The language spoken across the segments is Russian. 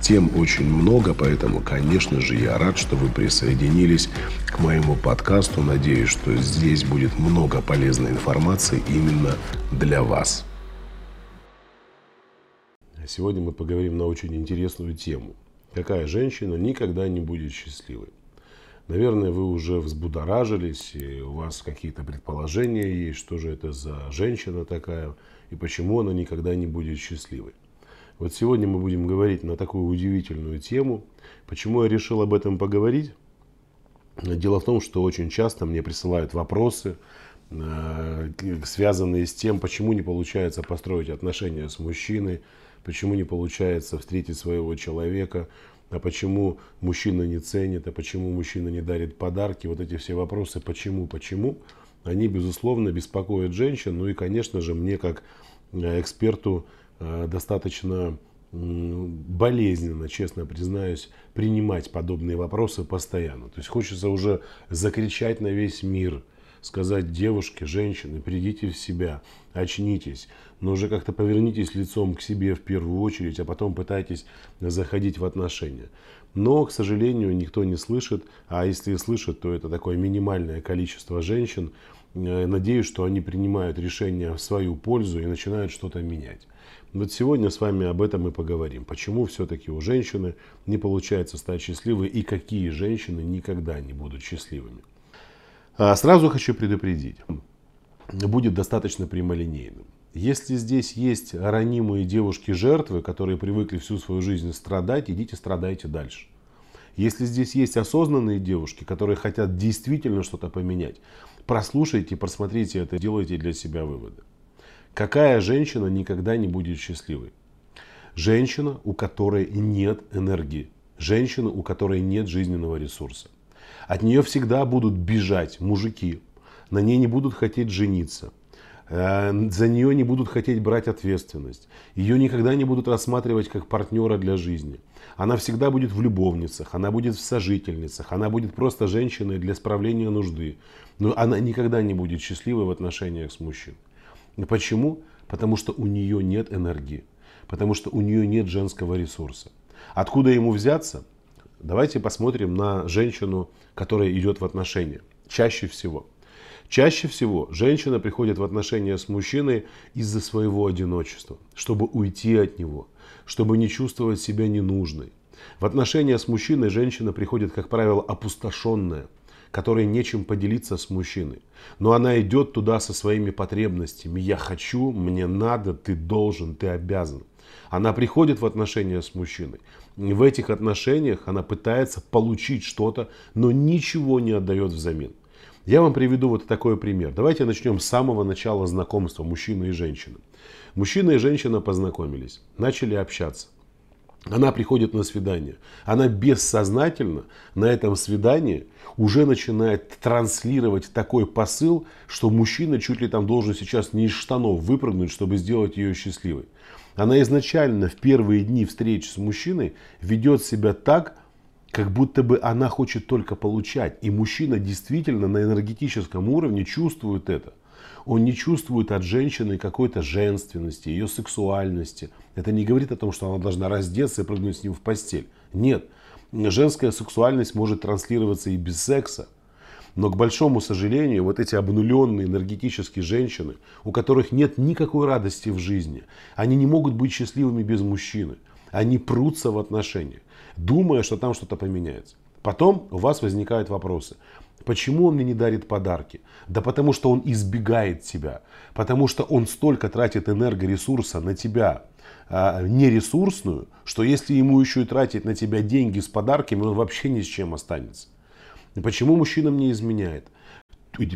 Тем очень много, поэтому, конечно же, я рад, что вы присоединились к моему подкасту. Надеюсь, что здесь будет много полезной информации именно для вас. Сегодня мы поговорим на очень интересную тему. Какая женщина никогда не будет счастливой? Наверное, вы уже взбудоражились, и у вас какие-то предположения есть, что же это за женщина такая, и почему она никогда не будет счастливой. Вот сегодня мы будем говорить на такую удивительную тему. Почему я решил об этом поговорить? Дело в том, что очень часто мне присылают вопросы, Э, связанные с тем, почему не получается построить отношения с мужчиной, почему не получается встретить своего человека, а почему мужчина не ценит, а почему мужчина не дарит подарки. Вот эти все вопросы «почему?», «почему?», они, безусловно, беспокоят женщин. Ну и, конечно же, мне как э, эксперту достаточно болезненно, честно признаюсь, принимать подобные вопросы постоянно. То есть хочется уже закричать на весь мир – сказать девушке, женщине, придите в себя, очнитесь, но уже как-то повернитесь лицом к себе в первую очередь, а потом пытайтесь заходить в отношения. Но, к сожалению, никто не слышит, а если и слышит, то это такое минимальное количество женщин. Э, надеюсь, что они принимают решения в свою пользу и начинают что-то менять. Вот сегодня с вами об этом и поговорим. Почему все-таки у женщины не получается стать счастливой и какие женщины никогда не будут счастливыми. А, сразу хочу предупредить, будет достаточно прямолинейным. Если здесь есть ранимые девушки-жертвы, которые привыкли всю свою жизнь страдать, идите страдайте дальше. Если здесь есть осознанные девушки, которые хотят действительно что-то поменять, прослушайте, просмотрите это, делайте для себя выводы. Какая женщина никогда не будет счастливой? Женщина, у которой нет энергии. Женщина, у которой нет жизненного ресурса. От нее всегда будут бежать мужики. На ней не будут хотеть жениться. Э, за нее не будут хотеть брать ответственность. Ее никогда не будут рассматривать как партнера для жизни. Она всегда будет в любовницах, она будет в сожительницах, она будет просто женщиной для справления нужды. Но она никогда не будет счастливой в отношениях с мужчиной. Почему? Потому что у нее нет энергии. Потому что у нее нет женского ресурса. Откуда ему взяться? Давайте посмотрим на женщину, которая идет в отношения. Чаще всего. Чаще всего женщина приходит в отношения с мужчиной из-за своего одиночества, чтобы уйти от него, чтобы не чувствовать себя ненужной. В отношения с мужчиной женщина приходит, как правило, опустошенная, которой нечем поделиться с мужчиной. Но она идет туда со своими потребностями. Я хочу, мне надо, ты должен, ты обязан. Она приходит в отношения с мужчиной. В этих отношениях она пытается получить что-то, но ничего не отдает взамен. Я вам приведу вот такой пример. Давайте начнем с самого начала знакомства мужчины и женщины. Мужчина и женщина познакомились, начали общаться. Она приходит на свидание. Она бессознательно на этом свидании уже начинает транслировать такой посыл, что мужчина чуть ли там должен сейчас не из штанов выпрыгнуть, чтобы сделать ее счастливой. Она изначально в первые дни встреч с мужчиной ведет себя так, как будто бы она хочет только получать. И мужчина действительно на энергетическом уровне чувствует это. Он не чувствует от женщины какой-то женственности, ее сексуальности. Это не говорит о том, что она должна раздеться и прыгнуть с ним в постель. Нет. Женская сексуальность может транслироваться и без секса. Но, к большому сожалению, вот эти обнуленные энергетические женщины, у которых нет никакой радости в жизни, они не могут быть счастливыми без мужчины. Они прутся в отношениях, думая, что там что-то поменяется. Потом у вас возникают вопросы. Почему он мне не дарит подарки? Да потому что он избегает тебя. Потому что он столько тратит энергоресурса на тебя, а, нересурсную, что если ему еще и тратить на тебя деньги с подарками, он вообще ни с чем останется. Почему мужчина мне изменяет?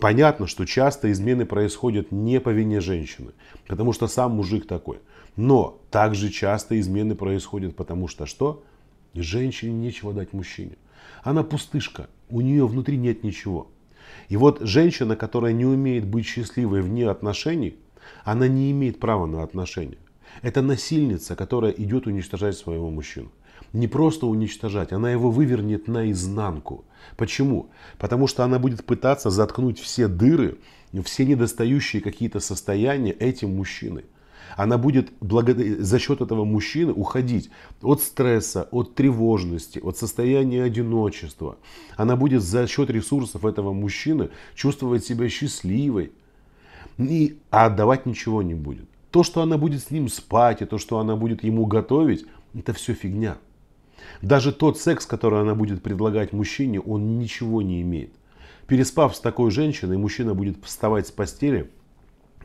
Понятно, что часто измены происходят не по вине женщины, потому что сам мужик такой. Но также часто измены происходят потому что что? Женщине нечего дать мужчине. Она пустышка, у нее внутри нет ничего. И вот женщина, которая не умеет быть счастливой вне отношений, она не имеет права на отношения. Это насильница, которая идет уничтожать своего мужчину. Не просто уничтожать, она его вывернет наизнанку. Почему? Потому что она будет пытаться заткнуть все дыры, все недостающие какие-то состояния этим мужчиной она будет благодар... за счет этого мужчины уходить от стресса, от тревожности, от состояния одиночества. Она будет за счет ресурсов этого мужчины чувствовать себя счастливой, и, а отдавать ничего не будет. То, что она будет с ним спать, и то, что она будет ему готовить, это все фигня. Даже тот секс, который она будет предлагать мужчине, он ничего не имеет. Переспав с такой женщиной, мужчина будет вставать с постели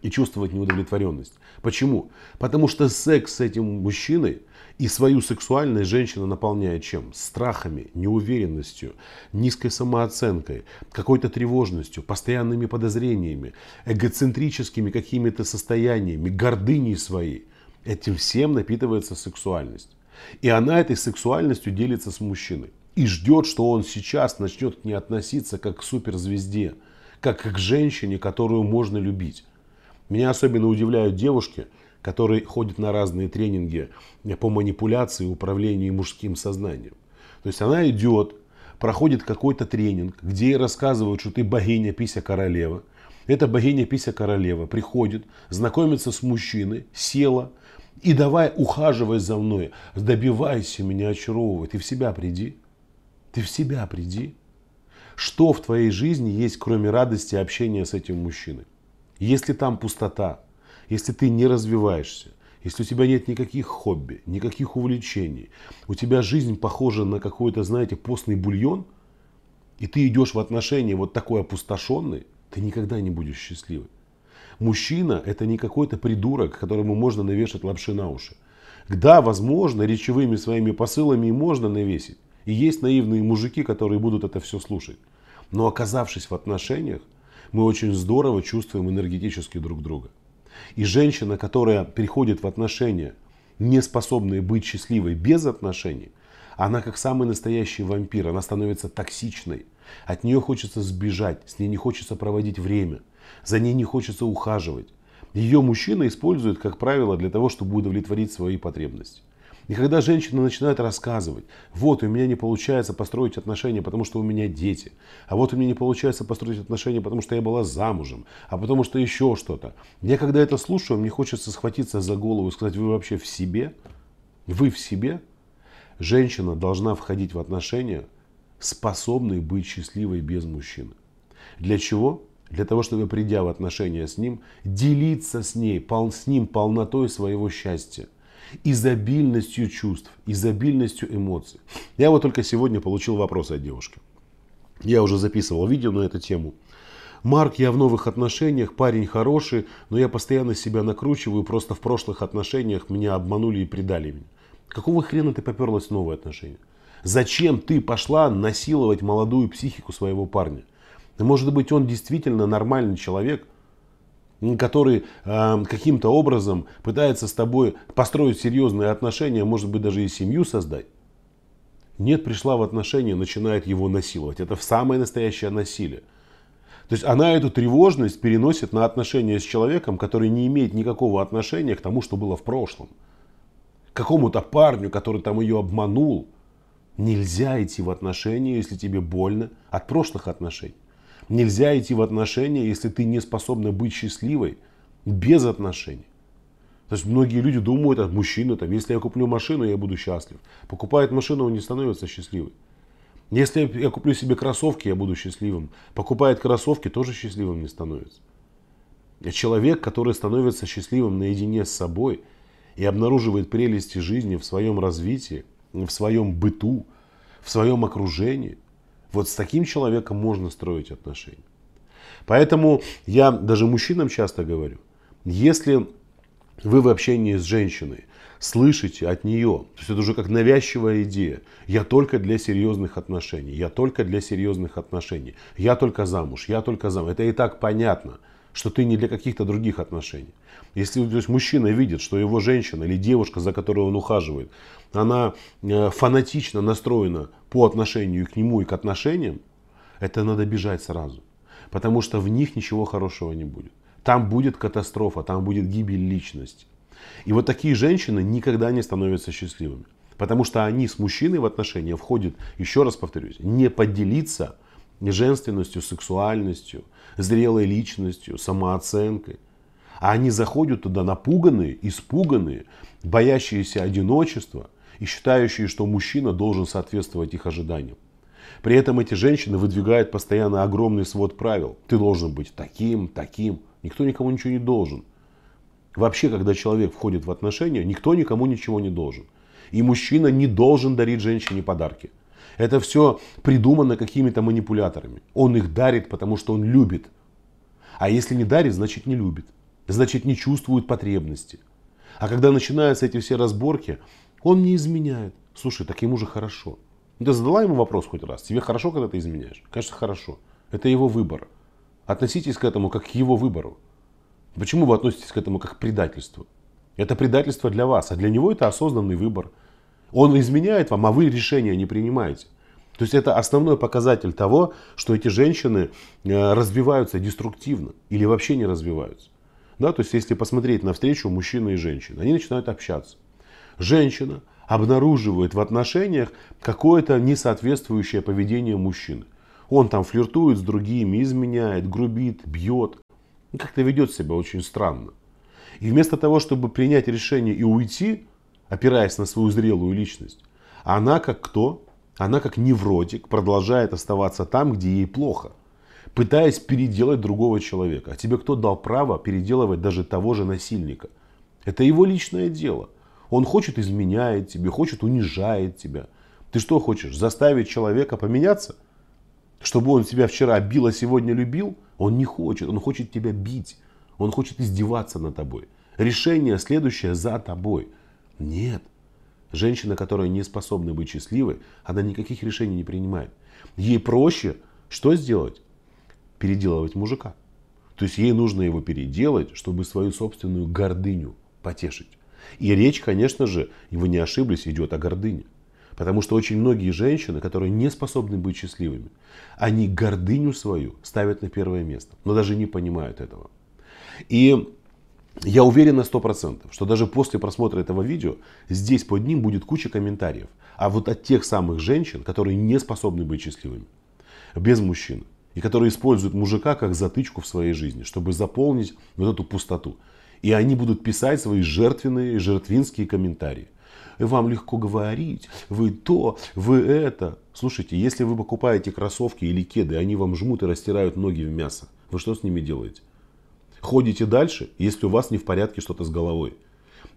и чувствовать неудовлетворенность. Почему? Потому что секс с этим мужчиной и свою сексуальность женщина наполняет чем? Страхами, неуверенностью, низкой самооценкой, какой-то тревожностью, постоянными подозрениями, эгоцентрическими какими-то состояниями, гордыней своей. Этим всем напитывается сексуальность. И она этой сексуальностью делится с мужчиной. И ждет, что он сейчас начнет к ней относиться как к суперзвезде, как к женщине, которую можно любить. Меня особенно удивляют девушки, которые ходят на разные тренинги по манипуляции и управлению мужским сознанием. То есть она идет, проходит какой-то тренинг, где ей рассказывают, что ты богиня Пися Королева. Эта богиня Пися Королева приходит, знакомится с мужчиной, села и давай ухаживай за мной, добивайся меня, очаровывай. Ты в себя приди. Ты в себя приди. Что в твоей жизни есть, кроме радости общения с этим мужчиной? Если там пустота, если ты не развиваешься, если у тебя нет никаких хобби, никаких увлечений, у тебя жизнь похожа на какой-то, знаете, постный бульон, и ты идешь в отношения вот такой опустошенный, ты никогда не будешь счастливый. Мужчина – это не какой-то придурок, которому можно навешать лапши на уши. Да, возможно, речевыми своими посылами и можно навесить. И есть наивные мужики, которые будут это все слушать. Но оказавшись в отношениях, мы очень здорово чувствуем энергетически друг друга. И женщина, которая приходит в отношения, не способная быть счастливой без отношений, она как самый настоящий вампир, она становится токсичной. От нее хочется сбежать, с ней не хочется проводить время, за ней не хочется ухаживать. Ее мужчина использует, как правило, для того, чтобы удовлетворить свои потребности. И когда женщина начинает рассказывать, вот у меня не получается построить отношения, потому что у меня дети, а вот у меня не получается построить отношения, потому что я была замужем, а потому что еще что-то. Я когда это слушаю, мне хочется схватиться за голову и сказать, вы вообще в себе? Вы в себе? Женщина должна входить в отношения, способной быть счастливой без мужчины. Для чего? Для того, чтобы придя в отношения с ним, делиться с ней, с ним полнотой своего счастья изобильностью чувств, изобильностью эмоций. Я вот только сегодня получил вопрос от девушки. Я уже записывал видео на эту тему. Марк, я в новых отношениях, парень хороший, но я постоянно себя накручиваю, просто в прошлых отношениях меня обманули и предали меня. Какого хрена ты поперлась в новые отношения? Зачем ты пошла насиловать молодую психику своего парня? Может быть, он действительно нормальный человек, который э, каким-то образом пытается с тобой построить серьезные отношения, может быть даже и семью создать. Нет, пришла в отношения, начинает его насиловать. Это самое настоящее насилие. То есть она эту тревожность переносит на отношения с человеком, который не имеет никакого отношения к тому, что было в прошлом. К какому-то парню, который там ее обманул. Нельзя идти в отношения, если тебе больно от прошлых отношений. Нельзя идти в отношения, если ты не способна быть счастливой без отношений. То есть многие люди думают, от мужчины, там, если я куплю машину, я буду счастлив. Покупает машину, он не становится счастливым. Если я куплю себе кроссовки, я буду счастливым. Покупает кроссовки, тоже счастливым не становится. Человек, который становится счастливым наедине с собой и обнаруживает прелести жизни в своем развитии, в своем быту, в своем окружении – Вот с таким человеком можно строить отношения. Поэтому я даже мужчинам часто говорю, если вы в общении с женщиной слышите от нее, то есть это уже как навязчивая идея, я только для серьезных отношений, я только для серьезных отношений, я только замуж, я только замуж. Это и так понятно, что ты не для каких-то других отношений. Если то есть, мужчина видит, что его женщина или девушка, за которой он ухаживает, она э, фанатично настроена по отношению к нему и к отношениям, это надо бежать сразу. Потому что в них ничего хорошего не будет. Там будет катастрофа, там будет гибель личности. И вот такие женщины никогда не становятся счастливыми. Потому что они с мужчиной в отношения входят, еще раз повторюсь, не поделиться женственностью, сексуальностью, зрелой личностью, самооценкой. А они заходят туда напуганные, испуганные, боящиеся одиночества и считающие, что мужчина должен соответствовать их ожиданиям. При этом эти женщины выдвигают постоянно огромный свод правил. Ты должен быть таким, таким. Никто никому ничего не должен. Вообще, когда человек входит в отношения, никто никому ничего не должен. И мужчина не должен дарить женщине подарки. Это все придумано какими-то манипуляторами. Он их дарит, потому что он любит. А если не дарит, значит не любит. Значит не чувствует потребности. А когда начинаются эти все разборки, он не изменяет. Слушай, так ему же хорошо. Ну, ты задала ему вопрос хоть раз. Тебе хорошо, когда ты изменяешь? Конечно, хорошо. Это его выбор. Относитесь к этому как к его выбору. Почему вы относитесь к этому как к предательству? Это предательство для вас, а для него это осознанный выбор. Он изменяет вам, а вы решения не принимаете. То есть это основной показатель того, что эти женщины э, развиваются деструктивно или вообще не развиваются. Да, то есть если посмотреть на встречу мужчины и женщины, они начинают общаться. Женщина обнаруживает в отношениях какое-то несоответствующее поведение мужчины. Он там флиртует с другими, изменяет, грубит, бьет. Как-то ведет себя очень странно. И вместо того, чтобы принять решение и уйти, опираясь на свою зрелую личность, она как кто? Она как невротик продолжает оставаться там, где ей плохо, пытаясь переделать другого человека. А тебе кто дал право переделывать даже того же насильника? Это его личное дело. Он хочет изменяет тебе, хочет унижает тебя. Ты что хочешь, заставить человека поменяться? Чтобы он тебя вчера бил, а сегодня любил? Он не хочет, он хочет тебя бить. Он хочет издеваться над тобой. Решение следующее за тобой. Нет. Женщина, которая не способна быть счастливой, она никаких решений не принимает. Ей проще что сделать? Переделывать мужика. То есть ей нужно его переделать, чтобы свою собственную гордыню потешить. И речь, конечно же, вы не ошиблись, идет о гордыне. Потому что очень многие женщины, которые не способны быть счастливыми, они гордыню свою ставят на первое место, но даже не понимают этого. И я уверен на процентов, что даже после просмотра этого видео здесь под ним будет куча комментариев. А вот от тех самых женщин, которые не способны быть счастливыми, без мужчин, и которые используют мужика как затычку в своей жизни, чтобы заполнить вот эту пустоту. И они будут писать свои жертвенные, жертвинские комментарии. Вам легко говорить, вы то, вы это. Слушайте, если вы покупаете кроссовки или кеды, они вам жмут и растирают ноги в мясо, вы что с ними делаете? Ходите дальше, если у вас не в порядке что-то с головой.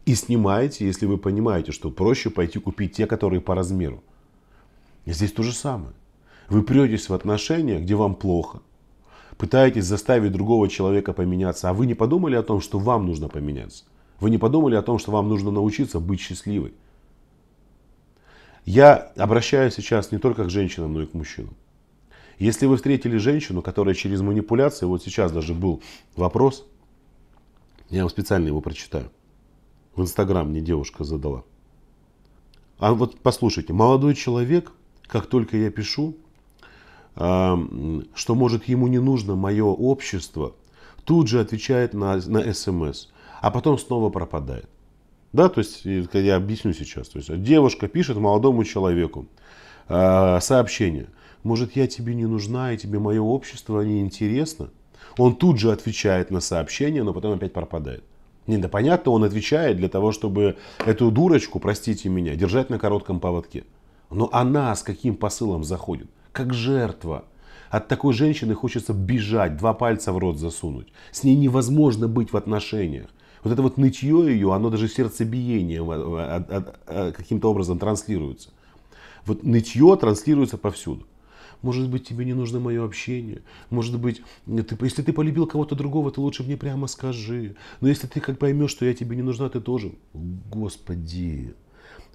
И снимаете, если вы понимаете, что проще пойти купить те, которые по размеру. И здесь то же самое. Вы претесь в отношения, где вам плохо, пытаетесь заставить другого человека поменяться, а вы не подумали о том, что вам нужно поменяться. Вы не подумали о том, что вам нужно научиться быть счастливой. Я обращаюсь сейчас не только к женщинам, но и к мужчинам. Если вы встретили женщину, которая через манипуляции, вот сейчас даже был вопрос, я вам специально его прочитаю. В Инстаграм мне девушка задала. А вот послушайте, молодой человек, как только я пишу, что может ему не нужно мое общество, тут же отвечает на, на смс, а потом снова пропадает. Да, то есть я объясню сейчас. То есть девушка пишет молодому человеку э, сообщение. Может, я тебе не нужна, и тебе мое общество не интересно? Он тут же отвечает на сообщение, но потом опять пропадает. Не, да понятно, он отвечает для того, чтобы эту дурочку, простите меня, держать на коротком поводке. Но она с каким посылом заходит? как жертва. От такой женщины хочется бежать, два пальца в рот засунуть. С ней невозможно быть в отношениях. Вот это вот нытье ее, оно даже сердцебиение каким-то образом транслируется. Вот нытье транслируется повсюду. Может быть, тебе не нужно мое общение. Может быть, ты, если ты полюбил кого-то другого, ты лучше мне прямо скажи. Но если ты как поймешь, что я тебе не нужна, ты тоже. Господи.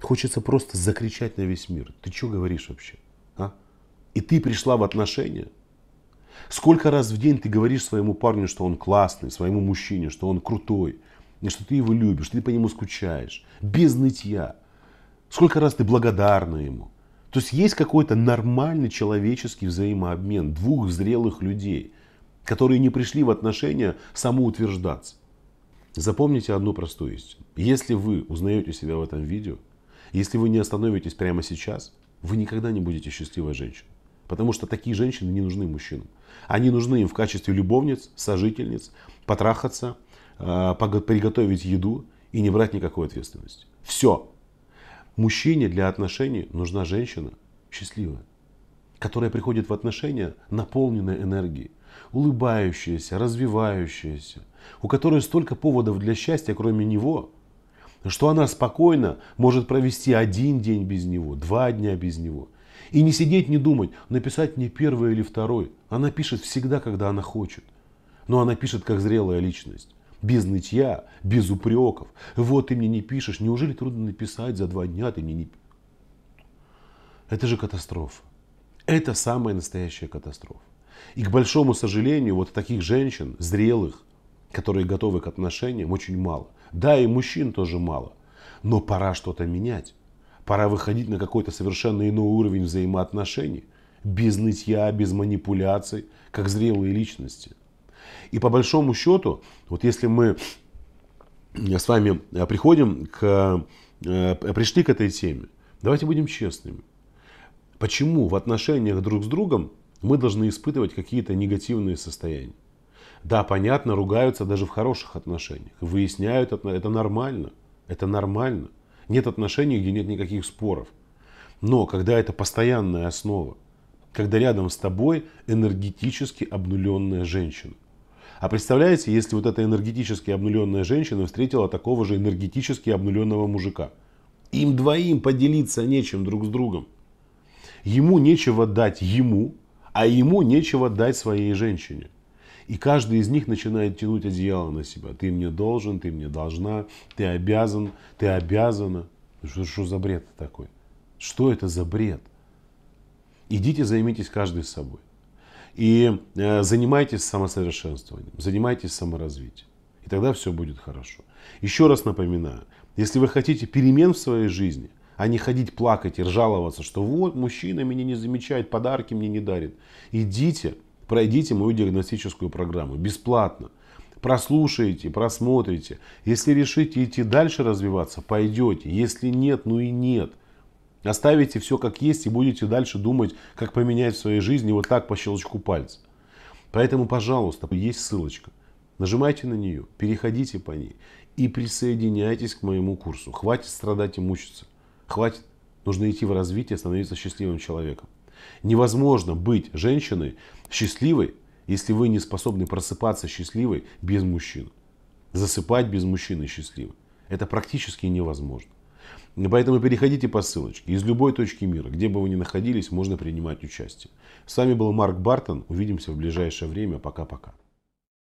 Хочется просто закричать на весь мир. Ты что говоришь вообще? А? И ты пришла в отношения? Сколько раз в день ты говоришь своему парню, что он классный, своему мужчине, что он крутой, и что ты его любишь, ты по нему скучаешь, без нытья. Сколько раз ты благодарна ему. То есть есть какой-то нормальный человеческий взаимообмен двух зрелых людей, которые не пришли в отношения самоутверждаться. Запомните одну простую истину. Если вы узнаете себя в этом видео, если вы не остановитесь прямо сейчас, вы никогда не будете счастливой женщиной. Потому что такие женщины не нужны мужчинам. Они нужны им в качестве любовниц, сожительниц, потрахаться, а, приготовить еду и не брать никакой ответственности. Все. Мужчине для отношений нужна женщина счастливая, которая приходит в отношения наполненной энергией, улыбающаяся, развивающаяся, у которой столько поводов для счастья, кроме него, что она спокойно может провести один день без него, два дня без него. И не сидеть, не думать, написать мне первый или второй. Она пишет всегда, когда она хочет. Но она пишет как зрелая личность без нытья, без упреков. Вот ты мне не пишешь, неужели трудно написать за два дня, ты мне не... Это же катастрофа. Это самая настоящая катастрофа. И к большому сожалению, вот таких женщин, зрелых, которые готовы к отношениям, очень мало. Да, и мужчин тоже мало. Но пора что-то менять. Пора выходить на какой-то совершенно иной уровень взаимоотношений. Без нытья, без манипуляций, как зрелые личности. И по большому счету, вот если мы с вами приходим к, э, пришли к этой теме, давайте будем честными. Почему в отношениях друг с другом мы должны испытывать какие-то негативные состояния? Да, понятно, ругаются даже в хороших отношениях. Выясняют, это нормально. Это нормально. Нет отношений, где нет никаких споров. Но когда это постоянная основа, когда рядом с тобой энергетически обнуленная женщина, а представляете, если вот эта энергетически обнуленная женщина встретила такого же энергетически обнуленного мужика. Им двоим поделиться нечем друг с другом. Ему нечего дать ему, а ему нечего дать своей женщине. И каждый из них начинает тянуть одеяло на себя. Ты мне должен, ты мне должна, ты обязан, ты обязана. Что, что за бред такой? Что это за бред? Идите займитесь каждый собой. И э, занимайтесь самосовершенствованием, занимайтесь саморазвитием. И тогда все будет хорошо. Еще раз напоминаю, если вы хотите перемен в своей жизни, а не ходить плакать и жаловаться, что вот мужчина меня не замечает, подарки мне не дарит. Идите, пройдите мою диагностическую программу бесплатно. Прослушайте, просмотрите. Если решите идти дальше развиваться, пойдете. Если нет, ну и нет. Оставите все как есть и будете дальше думать, как поменять в своей жизни вот так по щелчку пальца. Поэтому, пожалуйста, есть ссылочка. Нажимайте на нее, переходите по ней и присоединяйтесь к моему курсу. Хватит страдать и мучиться. Хватит. Нужно идти в развитие, становиться счастливым человеком. Невозможно быть женщиной счастливой, если вы не способны просыпаться счастливой без мужчины. Засыпать без мужчины счастливой. Это практически невозможно. Поэтому переходите по ссылочке. Из любой точки мира, где бы вы ни находились, можно принимать участие. С вами был Марк Бартон. Увидимся в ближайшее время. Пока-пока.